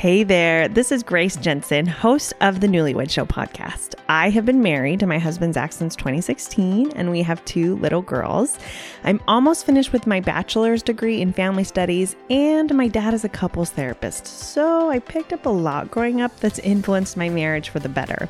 Hey there, this is Grace Jensen, host of the Newlywed Show podcast. I have been married to my husband Zach since 2016, and we have two little girls. I'm almost finished with my bachelor's degree in family studies, and my dad is a couples therapist, so I picked up a lot growing up that's influenced my marriage for the better.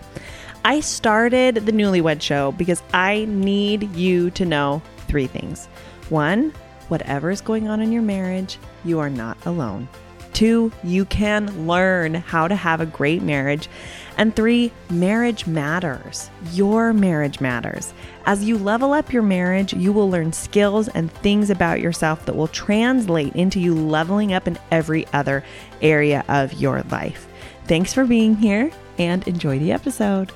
I started the Newlywed Show because I need you to know three things. One, whatever is going on in your marriage, you are not alone. Two, you can learn how to have a great marriage. And three, marriage matters. Your marriage matters. As you level up your marriage, you will learn skills and things about yourself that will translate into you leveling up in every other area of your life. Thanks for being here and enjoy the episode.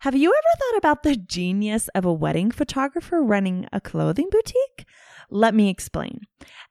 Have you ever thought about the genius of a wedding photographer running a clothing boutique? Let me explain.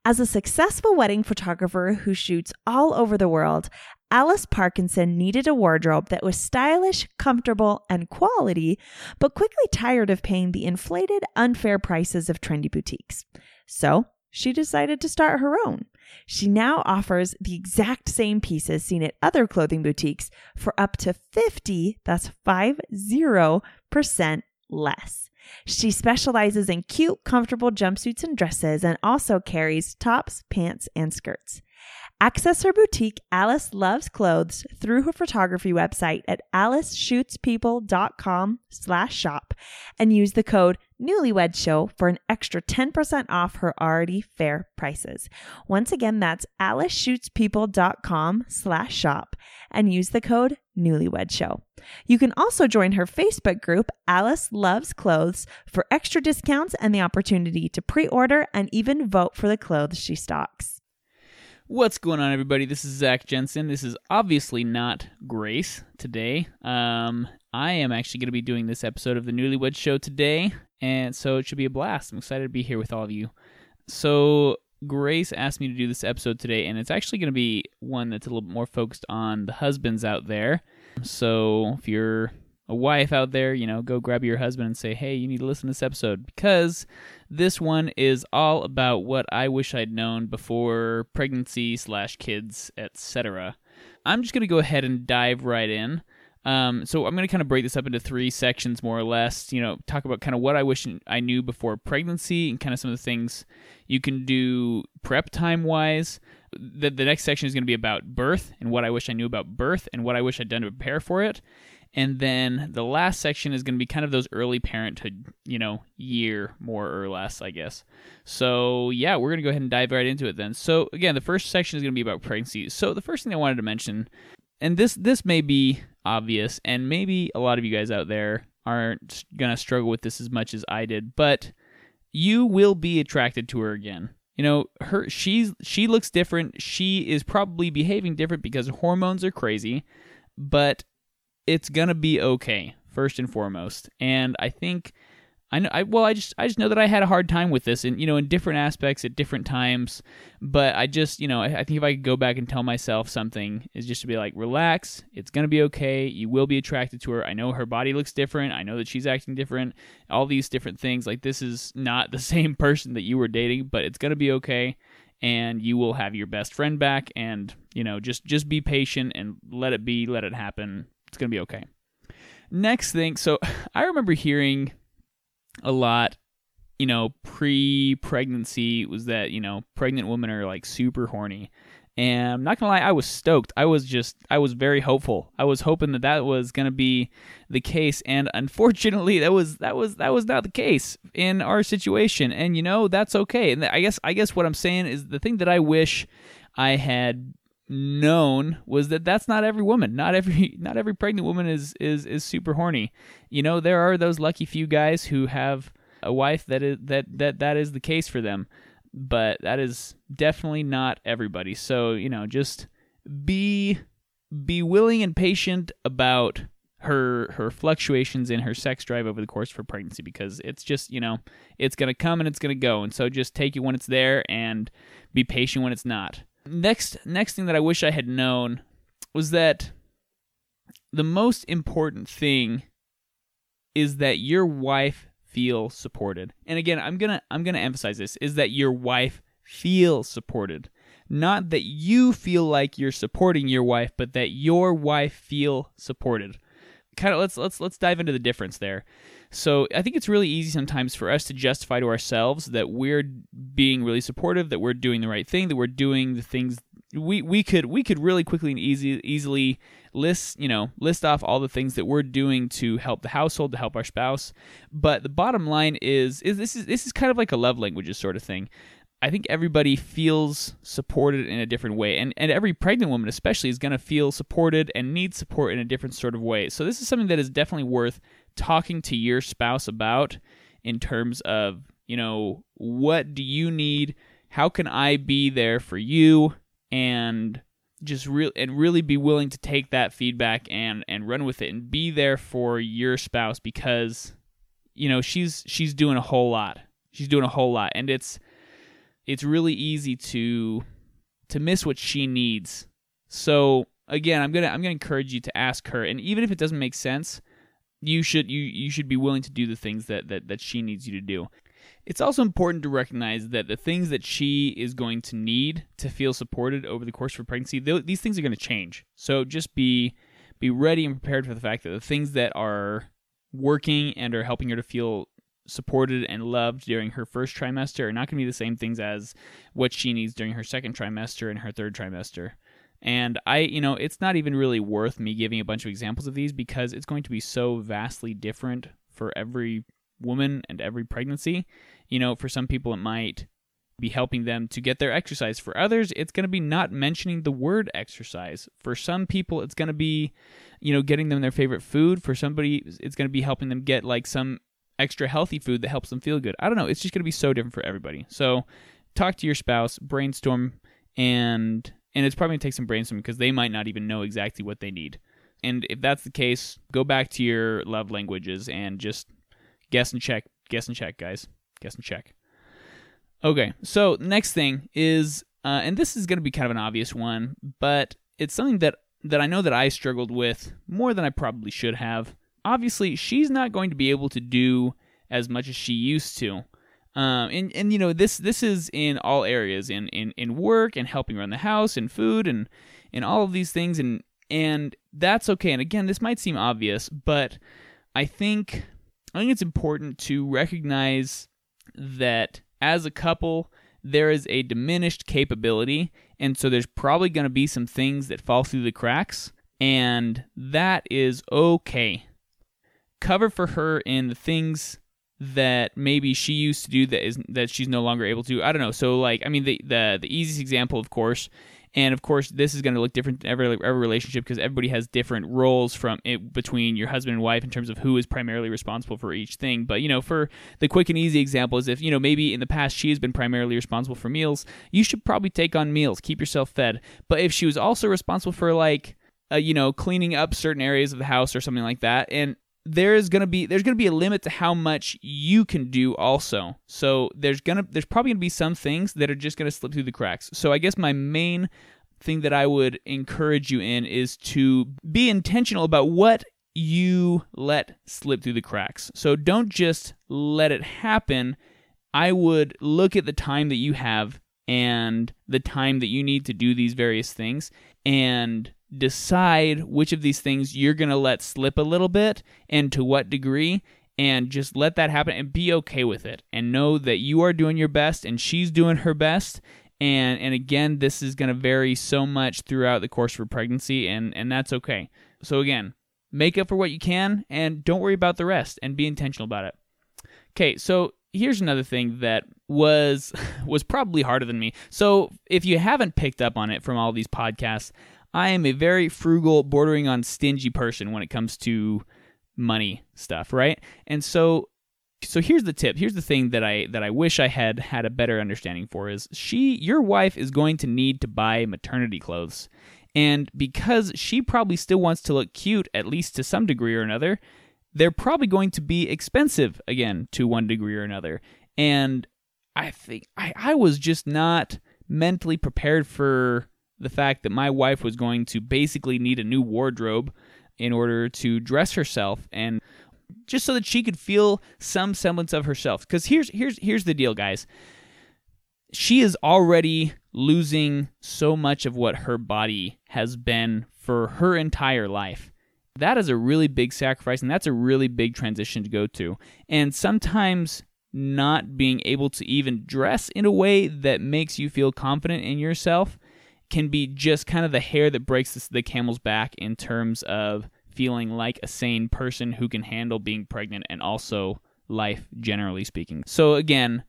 As a successful wedding photographer who shoots all over the world, Alice Parkinson needed a wardrobe that was stylish, comfortable, and quality, but quickly tired of paying the inflated, unfair prices of trendy boutiques. So she decided to start her own. She now offers the exact same pieces seen at other clothing boutiques for up to 50, that's 50% less. She specializes in cute, comfortable jumpsuits and dresses and also carries tops, pants, and skirts. Access her boutique, Alice Loves Clothes, through her photography website at aliceshootspeople.com slash shop and use the code Newlywed Show for an extra 10% off her already fair prices. Once again, that's aliceshootspeople.com slash shop and use the code Newlywed Show. You can also join her Facebook group, Alice Loves Clothes, for extra discounts and the opportunity to pre-order and even vote for the clothes she stocks. What's going on, everybody? This is Zach Jensen. This is obviously not Grace today. Um, I am actually going to be doing this episode of the Newlywed Show today, and so it should be a blast. I'm excited to be here with all of you. So, Grace asked me to do this episode today, and it's actually going to be one that's a little bit more focused on the husbands out there. So, if you're a wife out there, you know, go grab your husband and say, hey, you need to listen to this episode because this one is all about what I wish I'd known before pregnancy slash kids, etc. I'm just going to go ahead and dive right in. Um, so I'm going to kind of break this up into three sections, more or less. You know, talk about kind of what I wish I knew before pregnancy and kind of some of the things you can do prep time wise. The, the next section is going to be about birth and what I wish I knew about birth and what I wish I'd done to prepare for it. And then the last section is going to be kind of those early parenthood, you know, year more or less, I guess. So, yeah, we're going to go ahead and dive right into it then. So, again, the first section is going to be about pregnancy. So, the first thing I wanted to mention, and this this may be obvious, and maybe a lot of you guys out there aren't to struggle with this as much as I did, but you will be attracted to her again. You know, her she's she looks different. She is probably behaving different because hormones are crazy, but it's gonna be okay first and foremost. And I think I know I well I just I just know that I had a hard time with this and you know in different aspects at different times. But I just you know I, I think if I could go back and tell myself something is just to be like relax. It's gonna be okay. You will be attracted to her. I know her body looks different. I know that she's acting different. All these different things like this is not the same person that you were dating, but it's gonna be okay and you will have your best friend back and you know just just be patient and let it be let it happen it's to be okay. Next thing, so I remember hearing a lot, you know, pre pregnancy was that, you know, pregnant women are like super horny. And I'm not gonna lie, I was stoked. I was just, I was very hopeful. I was hoping that that was gonna be the case, and unfortunately, that was that was that was not the case in our situation. And you know, that's okay. And I guess, I guess what I'm saying is the thing that I wish I had known was that that's not every woman. Not every not every pregnant woman is is is super horny. You know, there are those lucky few guys who have a wife that is that that that is the case for them. But that is definitely not everybody. So, you know, just be be willing and patient about her her fluctuations in her sex drive over the course of her pregnancy because it's just you know it's gonna come and it's gonna go and so just take it when it's there and be patient when it's not Next, next thing that I wish I had known was that the most important thing is that your wife feel supported. And again, I'm going to I'm going to emphasize this is that your wife feel supported. Not that you feel like you're supporting your wife, but that your wife feel supported. Kind of let's let's let's dive into the difference there. So I think it's really easy sometimes for us to justify to ourselves that we're being really supportive, that we're doing the right thing, that we're doing the things we we could we could really quickly and easy easily list you know list off all the things that we're doing to help the household to help our spouse but the bottom line is is this is this is kind of like a love languages sort of thing I think everybody feels supported in a different way. And, and every pregnant woman, especially, is going to feel supported and need support in a different sort of way. So, this is something that is definitely worth talking to your spouse about in terms of, you know, what do you need? How can I be there for you? And just really and really be willing to take that feedback and and run with it and be there for your spouse because you know she's she's doing a whole lot she's doing a whole lot and it's it's really easy to to miss what she needs. So again i'm gonna i'm gonna encourage you to ask her and even if it doesn't make sense you should you you should be willing to do the things that that, that she needs you to do. It's also important to recognize that the things that she is going to need to feel supported over the course of pregnancy th- these things are going to change. So just be be ready and prepared for the fact that the things that are working and are helping her to feel supported and loved during her first trimester are not going to be the same things as what she needs during her second trimester and her third trimester and I, you know, it's not even really worth me giving a bunch of examples of these because it's going to be so vastly different for every woman and every pregnancy. You know, for some people, it might be helping them to get their exercise. For others, it's going to be not mentioning the word exercise. For some people, it's going to be, you know, getting them their favorite food. For somebody, it's going to be helping them get like some extra healthy food that helps them feel good. I don't know. It's just going to be so different for everybody. So talk to your spouse, brainstorm, and and it's probably going to take some brainstorming because they might not even know exactly what they need. And if that's the case, go back to your love languages and just guess and check, guess and check, guys. Guess and check. Okay, so next thing is, uh, and this is going to be kind of an obvious one, but it's something that that I know that I struggled with more than I probably should have. Obviously, she's not going to be able to do as much as she used to. Um, and and you know this this is in all areas in in in work and helping run the house and food and and all of these things and and that's okay. And again, this might seem obvious, but I think I think it's important to recognize that as a couple there is a diminished capability, and so there's probably going to be some things that fall through the cracks, and that is okay. Cover for her in the things that maybe she used to do that is that she's no longer able to. I don't know. So like I mean the the the easiest example of course and of course this is going to look different in every every relationship because everybody has different roles from it between your husband and wife in terms of who is primarily responsible for each thing. But you know, for the quick and easy example is if you know maybe in the past she has been primarily responsible for meals, you should probably take on meals, keep yourself fed. But if she was also responsible for like uh, you know, cleaning up certain areas of the house or something like that. And there's gonna be there's gonna be a limit to how much you can do also. So there's gonna there's probably gonna be some things that are just gonna slip through the cracks. So I guess my main thing that I would encourage you in is to be intentional about what you let slip through the cracks. So don't just let it happen. I would look at the time that you have and the time that you need to do these various things and decide which of these things you're going to let slip a little bit and to what degree and just let that happen and be okay with it. And know that you are doing your best and she's doing her best. And and again this is going to vary so much throughout the course of pregnancy and and that's okay. So again make up for what you can and don't worry about the rest and be intentional about it. Okay so here's another thing that was was probably harder than me. So if you haven't picked up on it from all these podcasts I am a very frugal, bordering on stingy person when it comes to money stuff, right? And so so here's the tip. Here's the thing that I that I wish I had had a better understanding for is she your wife is going to need to buy maternity clothes. And because she probably still wants to look cute at least to some degree or another, they're probably going to be expensive again to one degree or another. And I think I, I was just not mentally prepared for the fact that my wife was going to basically need a new wardrobe in order to dress herself and just so that she could feel some semblance of herself. Because here's here's here's the deal, guys. she is already losing so much of what her body has been for her entire life. That is a really big sacrifice, and that's a really big transition to go to. And sometimes not being able to even dress in a way that makes you feel confident in yourself can be just kind of the hair that breaks the camel's back in terms of feeling like a sane person who can handle being pregnant and also life generally speaking. So again,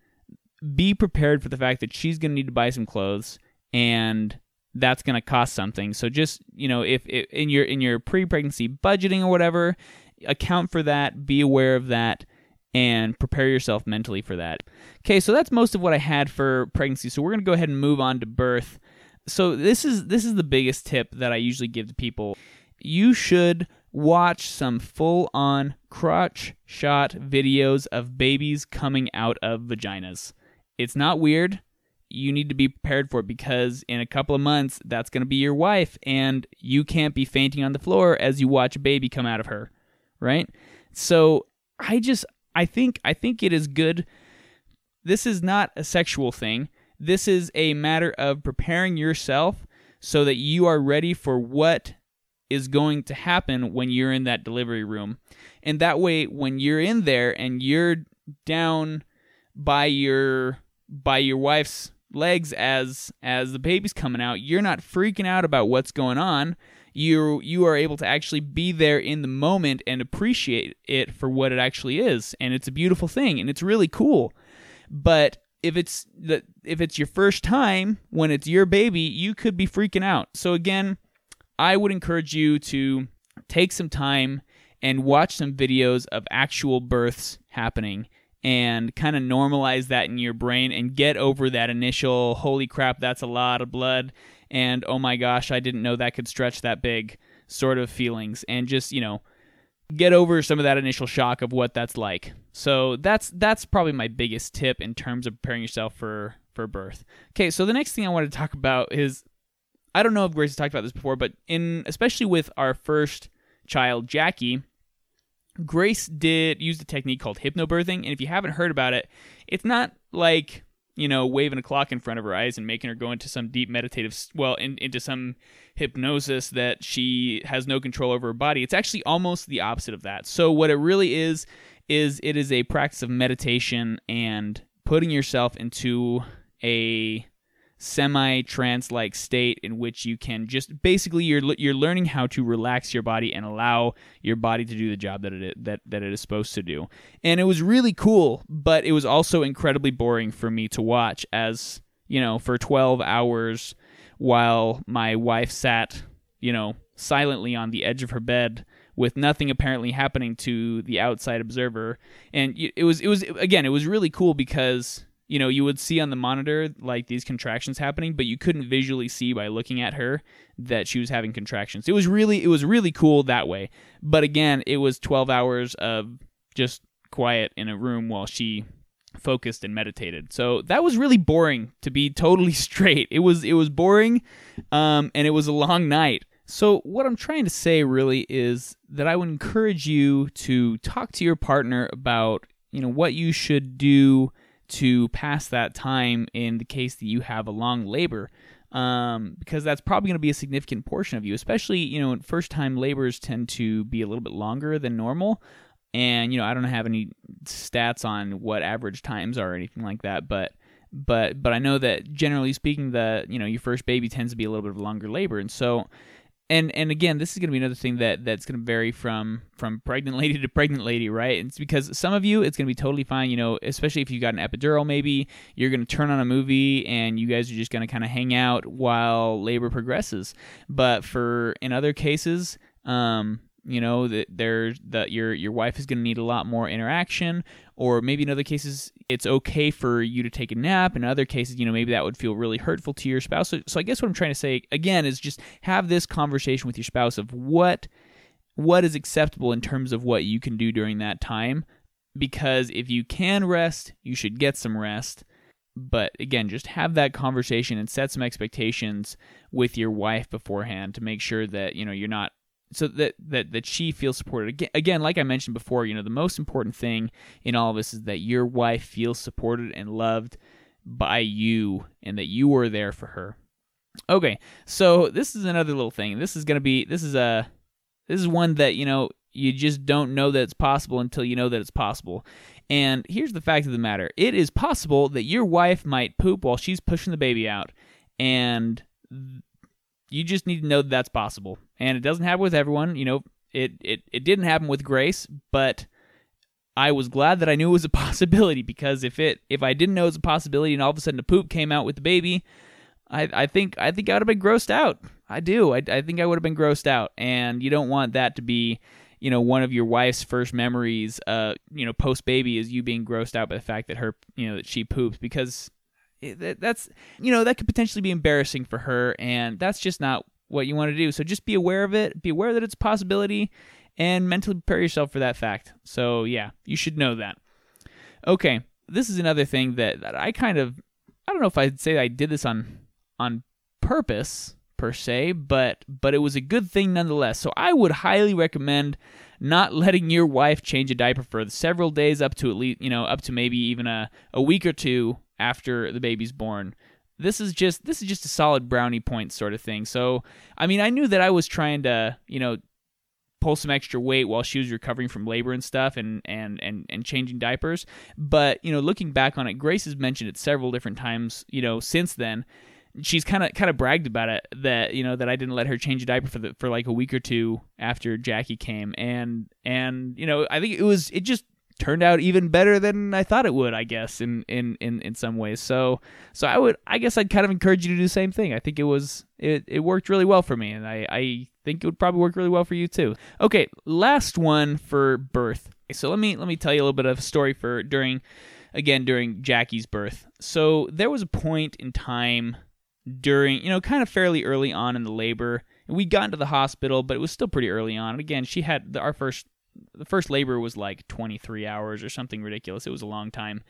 be prepared for the fact that she's going to need to buy some clothes and that's going to cost something. So just, you know, if, if in your in your pre-pregnancy budgeting or whatever, account for that, be aware of that and prepare yourself mentally for that. Okay, so that's most of what I had for pregnancy. So we're going to go ahead and move on to birth. So this is this is the biggest tip that I usually give to people. You should watch some full-on crotch shot videos of babies coming out of vaginas. It's not weird. You need to be prepared for it because in a couple of months, that's going to be your wife, and you can't be fainting on the floor as you watch a baby come out of her, right? So I just, I think, I think it is good. This is not a sexual thing. This is a matter of preparing yourself so that you are ready for what is going to happen when you're in that delivery room. And that way, when you're in there and you're down by your by your wife's legs as as the baby's coming out, you're not freaking out about what's going on. You you are able to actually be there in the moment and appreciate it for what it actually is, and it's a beautiful thing and it's really cool. But if it's the if it's your first time when it's your baby, you could be freaking out. So again, I would encourage you to take some time and watch some videos of actual births happening and kind of normalize that in your brain and get over that initial holy crap that's a lot of blood and oh my gosh I didn't know that could stretch that big sort of feelings and just you know get over some of that initial shock of what that's like. So that's that's probably my biggest tip in terms of preparing yourself for for birth. Okay so the next thing I want to talk about is I don't know if Grace has talked about this before but in especially with our first child Jackie Grace did use a technique called hypnobirthing, and if you haven't heard about it, it's not like you know waving a clock in front of her eyes and making her go into some deep meditative, well, in, into some hypnosis that she has no control over her body. It's actually almost the opposite of that. So what it really is is it is a practice of meditation and putting yourself into a semi trance like state in which you can just basically you're you're learning how to relax your body and allow your body to do the job that it that that it is supposed to do. And it was really cool, but it was also incredibly boring for me to watch as, you know, for 12 hours while my wife sat, you know, silently on the edge of her bed with nothing apparently happening to the outside observer. And it was it was again, it was really cool because you know, you would see on the monitor like these contractions happening, but you couldn't visually see by looking at her that she was having contractions. It was really it was really cool that way. But again, it was 12 hours of just quiet in a room while she focused and meditated. So that was really boring to be totally straight. It was it was boring um, and it was a long night. So what I'm trying to say really is that I would encourage you to talk to your partner about, you know, what you should do to pass that time in the case that you have a long labor. Um, because that's probably going to be a significant portion of you, especially, you know, first time labors tend to be a little bit longer than normal. And, you know, I don't have any stats on what average times are or anything like that, but but but I know that generally speaking, the you know your first baby tends to be a little bit of longer labor, and so and and again, this is going to be another thing that that's going to vary from from pregnant lady to pregnant lady, right? It's because some of you it's going to be totally fine, you know, especially if you got an epidural. Maybe you're going to turn on a movie and you guys are just going to kind of hang out while labor progresses. But for in other cases, um, you know that there's that your your wife is going to need a lot more interaction or maybe in other cases it's okay for you to take a nap. In other cases you know maybe that would feel really hurtful to your spouse. So, so i guess what i'm trying to say again is just have this conversation with your spouse of what what is acceptable in terms of what you can do during that time. Because if you can rest you should get some rest. But again just have that conversation and set some expectations with your wife beforehand to make sure that you know you're not so that that that she feels supported again, again like i mentioned before you know the most important thing in all of this is that your wife feels supported and loved by you and that you were there for her. Okay, so this is another little thing. This is gonna be this is a this is one that you know you just don't know that it's possible until you know that it's possible. And here's the fact of the matter: it is possible that your wife might poop while she's pushing the baby out, and you just need to know that that's possible. And it doesn't happen with everyone. You know, it it it didn't happen with Grace, but I was glad that I knew it was a possibility because if it if I didn't know it was a possibility and all of a sudden the poop came out with the baby, I I think I think I would have been grossed out. I do. I I think I would have been grossed out, and you don't want that to be you know one of your wife's first memories uh you know post baby is you being grossed out by the fact that her you know that she poops because it, that's you know that could potentially be embarrassing for her and that's just not what you want to do. So just be aware of it be aware that it's a possibility and mentally prepare yourself for that fact. So yeah you should know that. Okay this is another thing that, that i kind of i don't know if i'd say i did this on on purpose per se, but but it was a good thing nonetheless. So I would highly recommend not letting your wife change a diaper for several days up to at least, you know, up to maybe even a, a week or two after the baby's born. This is just this is just a solid brownie point sort of thing. So, I mean, I knew that I was trying to, you know, pull some extra weight while she was recovering from labor and stuff and and and and changing diapers but you know looking back on it grace has mentioned it several different times you know since then she's kind of kind of bragged about it that you know that I didn't let her change a diaper for the for like a week or two after Jackie came and and you know I think it was it just turned out even better than I thought it would I guess in in in in some ways. So so I would I guess I'd kind of encourage you to do the same thing. I think it was it it worked really well for me and I I think it would probably work really well for you too. Okay last one for birth. So let me let me tell you a little bit of a story for during again during Jackie's birth. So there was a point in time during, you know, kind of fairly early on in the labor. We got into the hospital, but it was still pretty early on. And again, she had our first, the first labor was like 23 hours or something ridiculous. It was a long time.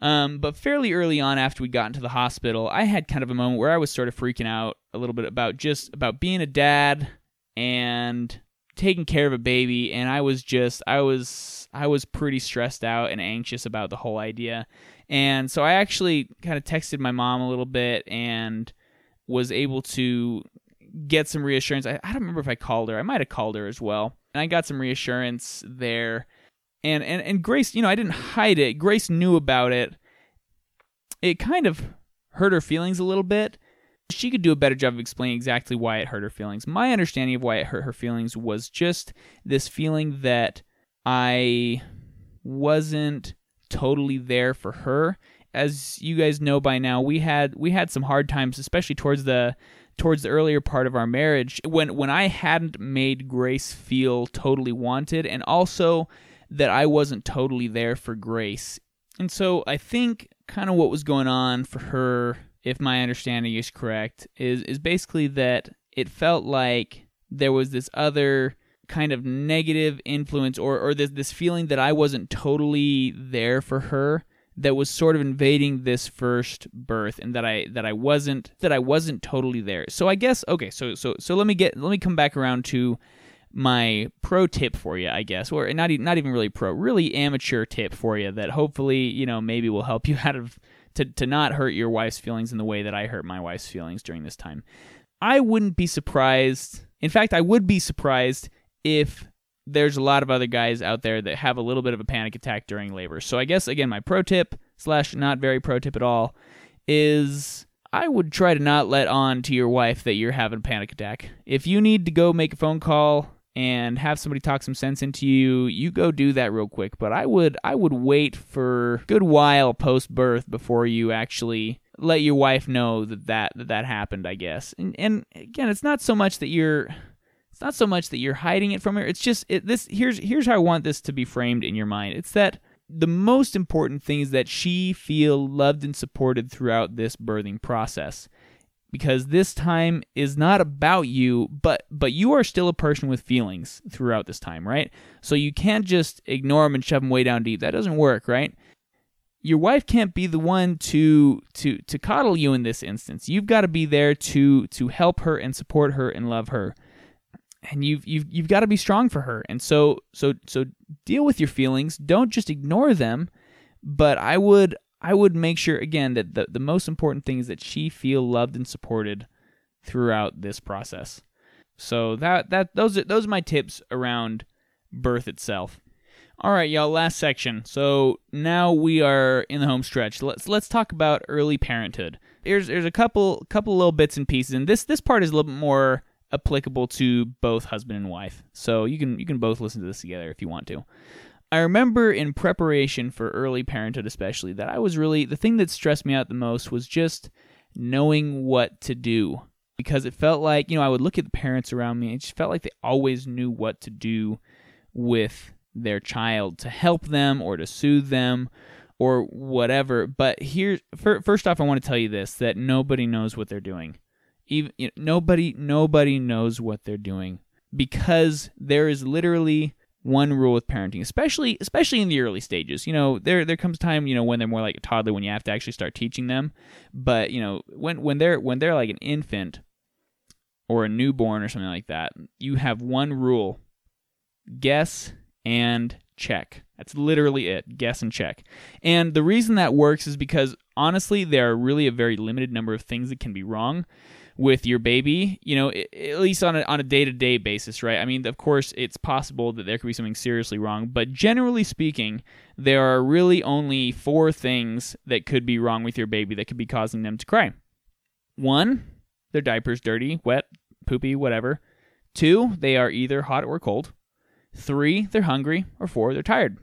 Um, but fairly early on, after we got into the hospital, I had kind of a moment where I was sort of freaking out a little bit about just about being a dad and taking care of a baby. And I was just, I was, I was pretty stressed out and anxious about the whole idea. And so I actually kind of texted my mom a little bit and was able to get some reassurance. I, I don't remember if I called her. I might have called her as well. And I got some reassurance there. And, and and Grace, you know, I didn't hide it. Grace knew about it. It kind of hurt her feelings a little bit. She could do a better job of explaining exactly why it hurt her feelings. My understanding of why it hurt her feelings was just this feeling that I wasn't totally there for her. As you guys know by now, we had we had some hard times, especially towards the towards the earlier part of our marriage when when I hadn't made Grace feel totally wanted and also that I wasn't totally there for Grace. And so I think kind of what was going on for her, if my understanding is correct, is is basically that it felt like there was this other kind of negative influence or or this this feeling that I wasn't totally there for her that was sort of invading this first birth and that I that I wasn't that I wasn't totally there. So I guess okay, so so so let me get let me come back around to my pro tip for you, I guess, or not not even really pro, really amateur tip for you that hopefully, you know, maybe will help you out of to to not hurt your wife's feelings in the way that I hurt my wife's feelings during this time. I wouldn't be surprised. In fact, I would be surprised if there's a lot of other guys out there that have a little bit of a panic attack during labor. So I guess again, my pro tip slash not very pro tip at all is I would try to not let on to your wife that you're having a panic attack. If you need to go make a phone call and have somebody talk some sense into you, you go do that real quick. But I would I would wait for a good while post birth before you actually let your wife know that that that, that happened, I guess. And and again, it's not so much that you're not so much that you're hiding it from her. It's just it, this. Here's here's how I want this to be framed in your mind. It's that the most important thing is that she feel loved and supported throughout this birthing process because this time is not about you but but you are still a person with feelings throughout this time right so you can't just ignore them and shove them way down deep that doesn't work right your wife can't be the one to to to coddle you in this instance you've got to be there to to help her and support her and love her and you've you've you've got to be strong for her. And so so so deal with your feelings. Don't just ignore them. But I would I would make sure again that the, the most important thing is that she feel loved and supported throughout this process. So that that those are those are my tips around birth itself. All right, y'all, last section. So now we are in the home stretch. Let's let's talk about early parenthood. There's there's a couple couple little bits and pieces, and this this part is a little bit more applicable to both husband and wife. So you can you can both listen to this together if you want to. I remember in preparation for early parenthood especially that I was really the thing that stressed me out the most was just knowing what to do because it felt like, you know, I would look at the parents around me and it just felt like they always knew what to do with their child to help them or to soothe them or whatever. But here, first off, I want to tell you this: that nobody knows what they're doing. Even you know, nobody, nobody knows what they're doing because there is literally one rule with parenting, especially especially in the early stages. You know, there there comes time, you know, when they're more like a toddler when you have to actually start teaching them. But, you know, when when they're when they're like an infant or a newborn or something like that, you have one rule. Guess and check. That's literally it. Guess and check. And the reason that works is because honestly, there are really a very limited number of things that can be wrong with your baby, you know, at least on a, on a day-to-day basis, right? I mean, of course, it's possible that there could be something seriously wrong, but generally speaking, there are really only four things that could be wrong with your baby that could be causing them to cry. One, their diaper's dirty, wet, poopy, whatever. Two, they are either hot or cold. Three, they're hungry. Or four, they're tired.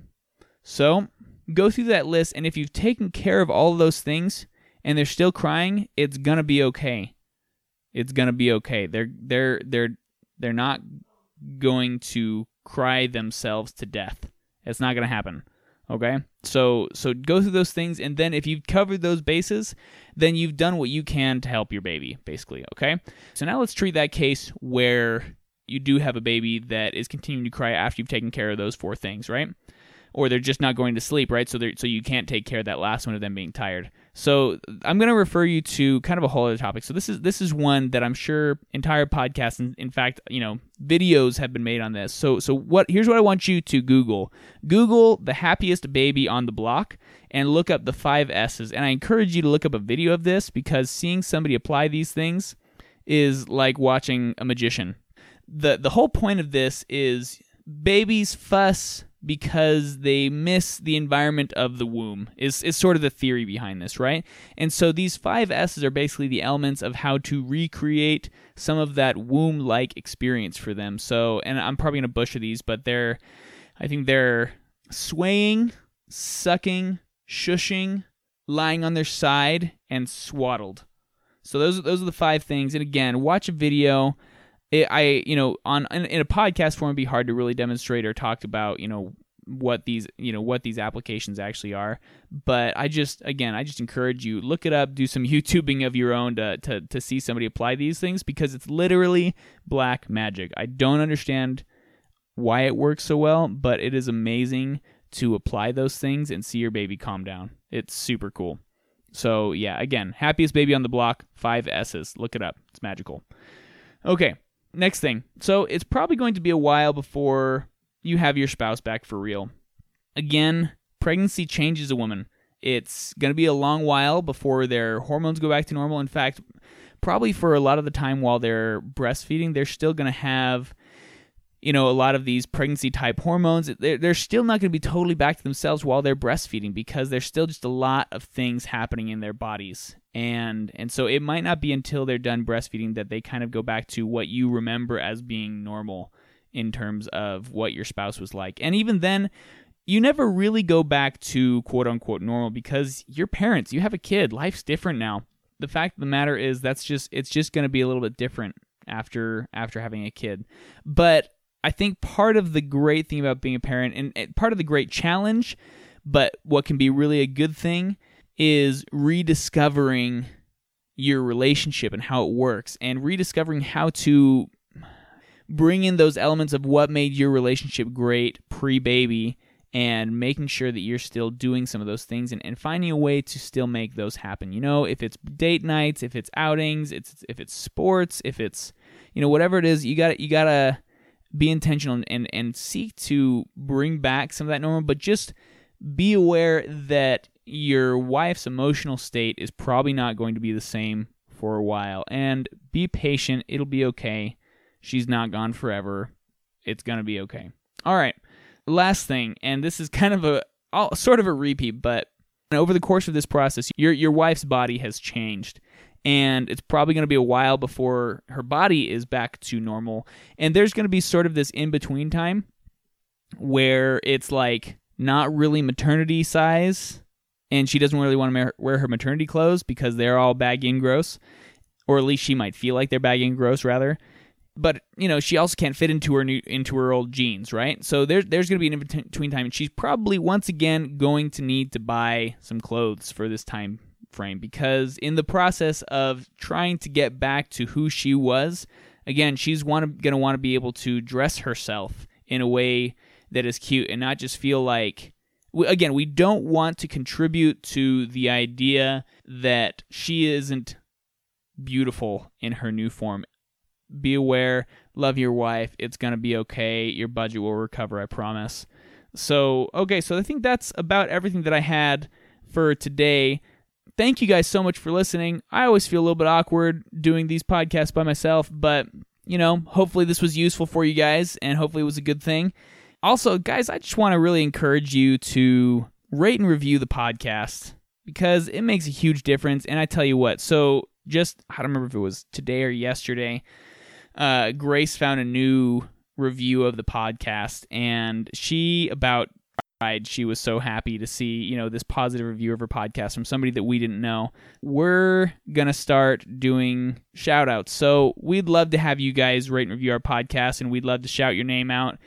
So go through that list, and if you've taken care of all of those things and they're still crying, it's gonna be okay. It's gonna be okay. They're they're they're they're not going to cry themselves to death. It's not gonna happen. Okay? So so go through those things and then if you've covered those bases, then you've done what you can to help your baby, basically, okay? So now let's treat that case where you do have a baby that is continuing to cry after you've taken care of those four things, right? Or they're just not going to sleep, right? So they so you can't take care of that last one of them being tired. So I'm going to refer you to kind of a whole other topic. So this is this is one that I'm sure entire podcasts and in fact, you know, videos have been made on this. So so what here's what I want you to Google. Google the happiest baby on the block and look up the 5 S's. And I encourage you to look up a video of this because seeing somebody apply these things is like watching a magician the the whole point of this is babies fuss because they miss the environment of the womb is, is sort of the theory behind this right? And so these five s's are basically the elements of how to recreate some of that womb like experience for them. So and i'm probably going to butcher these but they're i think they're swaying sucking shushing lying on their side and swaddled. So those, those are the five things. And again watch a video it, I you know on in, in a podcast form it'd be hard to really demonstrate or talk about you know what these you know what these applications actually are. But i just again i just encourage you look it up do some youtubing of your own to, to, to see somebody apply these things because it's literally black magic. I don't understand why it works so well but it is amazing to apply those things and see your baby calm down. It's super cool. So yeah again happiest baby on the block five s's. Look it up. It's magical. Okay next thing. So it's probably going to be a while before you have your spouse back for real. Again, pregnancy changes a woman. It's going to be a long while before their hormones go back to normal. In fact, probably for a lot of the time while they're breastfeeding, they're still going to have you know, a lot of these pregnancy type hormones, they're, they're still not going to be totally back to themselves while they're breastfeeding because there's still just a lot of things happening in their bodies. And and so it might not be until they're done breastfeeding that they kind of go back to what you remember as being normal in terms of what your spouse was like. And even then, you never really go back to quote unquote normal because you're parents, you have a kid, life's different now. The fact of the matter is that's just it's just going to be a little bit different after after having a kid. But I think part of the great thing about being a parent and part of the great challenge, but what can be really a good thing is rediscovering your relationship and how it works and rediscovering how to bring in those elements of what made your relationship great pre-baby and making sure that you're still doing some of those things and, and finding a way to still make those happen. You know, if it's date nights, if it's outings, it's if it's sports, if it's you know whatever it is, you got you got to be intentional and and seek to bring back some of that normal, but just be aware that your wife's emotional state is probably not going to be the same for a while. And be patient, it'll be okay. She's not gone forever. It's going to be okay. All right. Last thing, and this is kind of a sort of a repeat, but over the course of this process, your your wife's body has changed and it's probably going to be a while before her body is back to normal. And there's going to be sort of this in between time where it's like not really maternity size, and she doesn't really want to wear her maternity clothes because they're all baggy and gross, or at least she might feel like they're baggy and gross rather. But you know, she also can't fit into her new into her old jeans, right? So there's there's going to be an in between time, and she's probably once again going to need to buy some clothes for this time frame because in the process of trying to get back to who she was, again, she's want going to want to be able to dress herself in a way that is cute and not just feel like again, we don't want to contribute to the idea that she isn't beautiful in her new form. Be aware, love your wife, it's going to be okay. Your budget will recover, I promise. So, okay, so I think that's about everything that I had for today thank you guys so much for listening. I always feel a little bit awkward doing these podcasts by myself, but you know, hopefully this was useful for you guys and hopefully it was a good thing. Also, guys, I just want to really encourage you to rate and review the podcast because it makes a huge difference. And I tell you what, so just, I don't remember if it was today or yesterday, uh, Grace found a new review of the podcast and she about she was so happy to see, you know, this positive review of her podcast from somebody that we didn't know. We're to start doing shout outs. So we'd love to have you guys rate and review our podcast and we'd love to shout your name out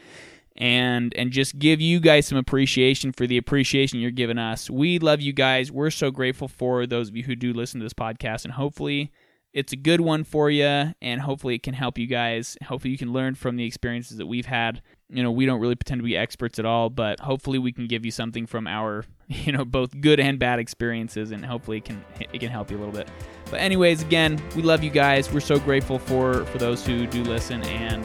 and and just give you guys some appreciation for the appreciation you're giving us. We love you guys. We're so grateful for those of you who do listen to this podcast and hopefully it's a good one for you and hopefully it can help you guys. Hopefully you can learn from the experiences that we've had. You know, we don't really pretend to be experts at all, but hopefully we can give you something from our, you know, both good and bad experiences and hopefully it can it can help you a little bit. But anyways, again, we love you guys. We're so grateful for for those who do listen and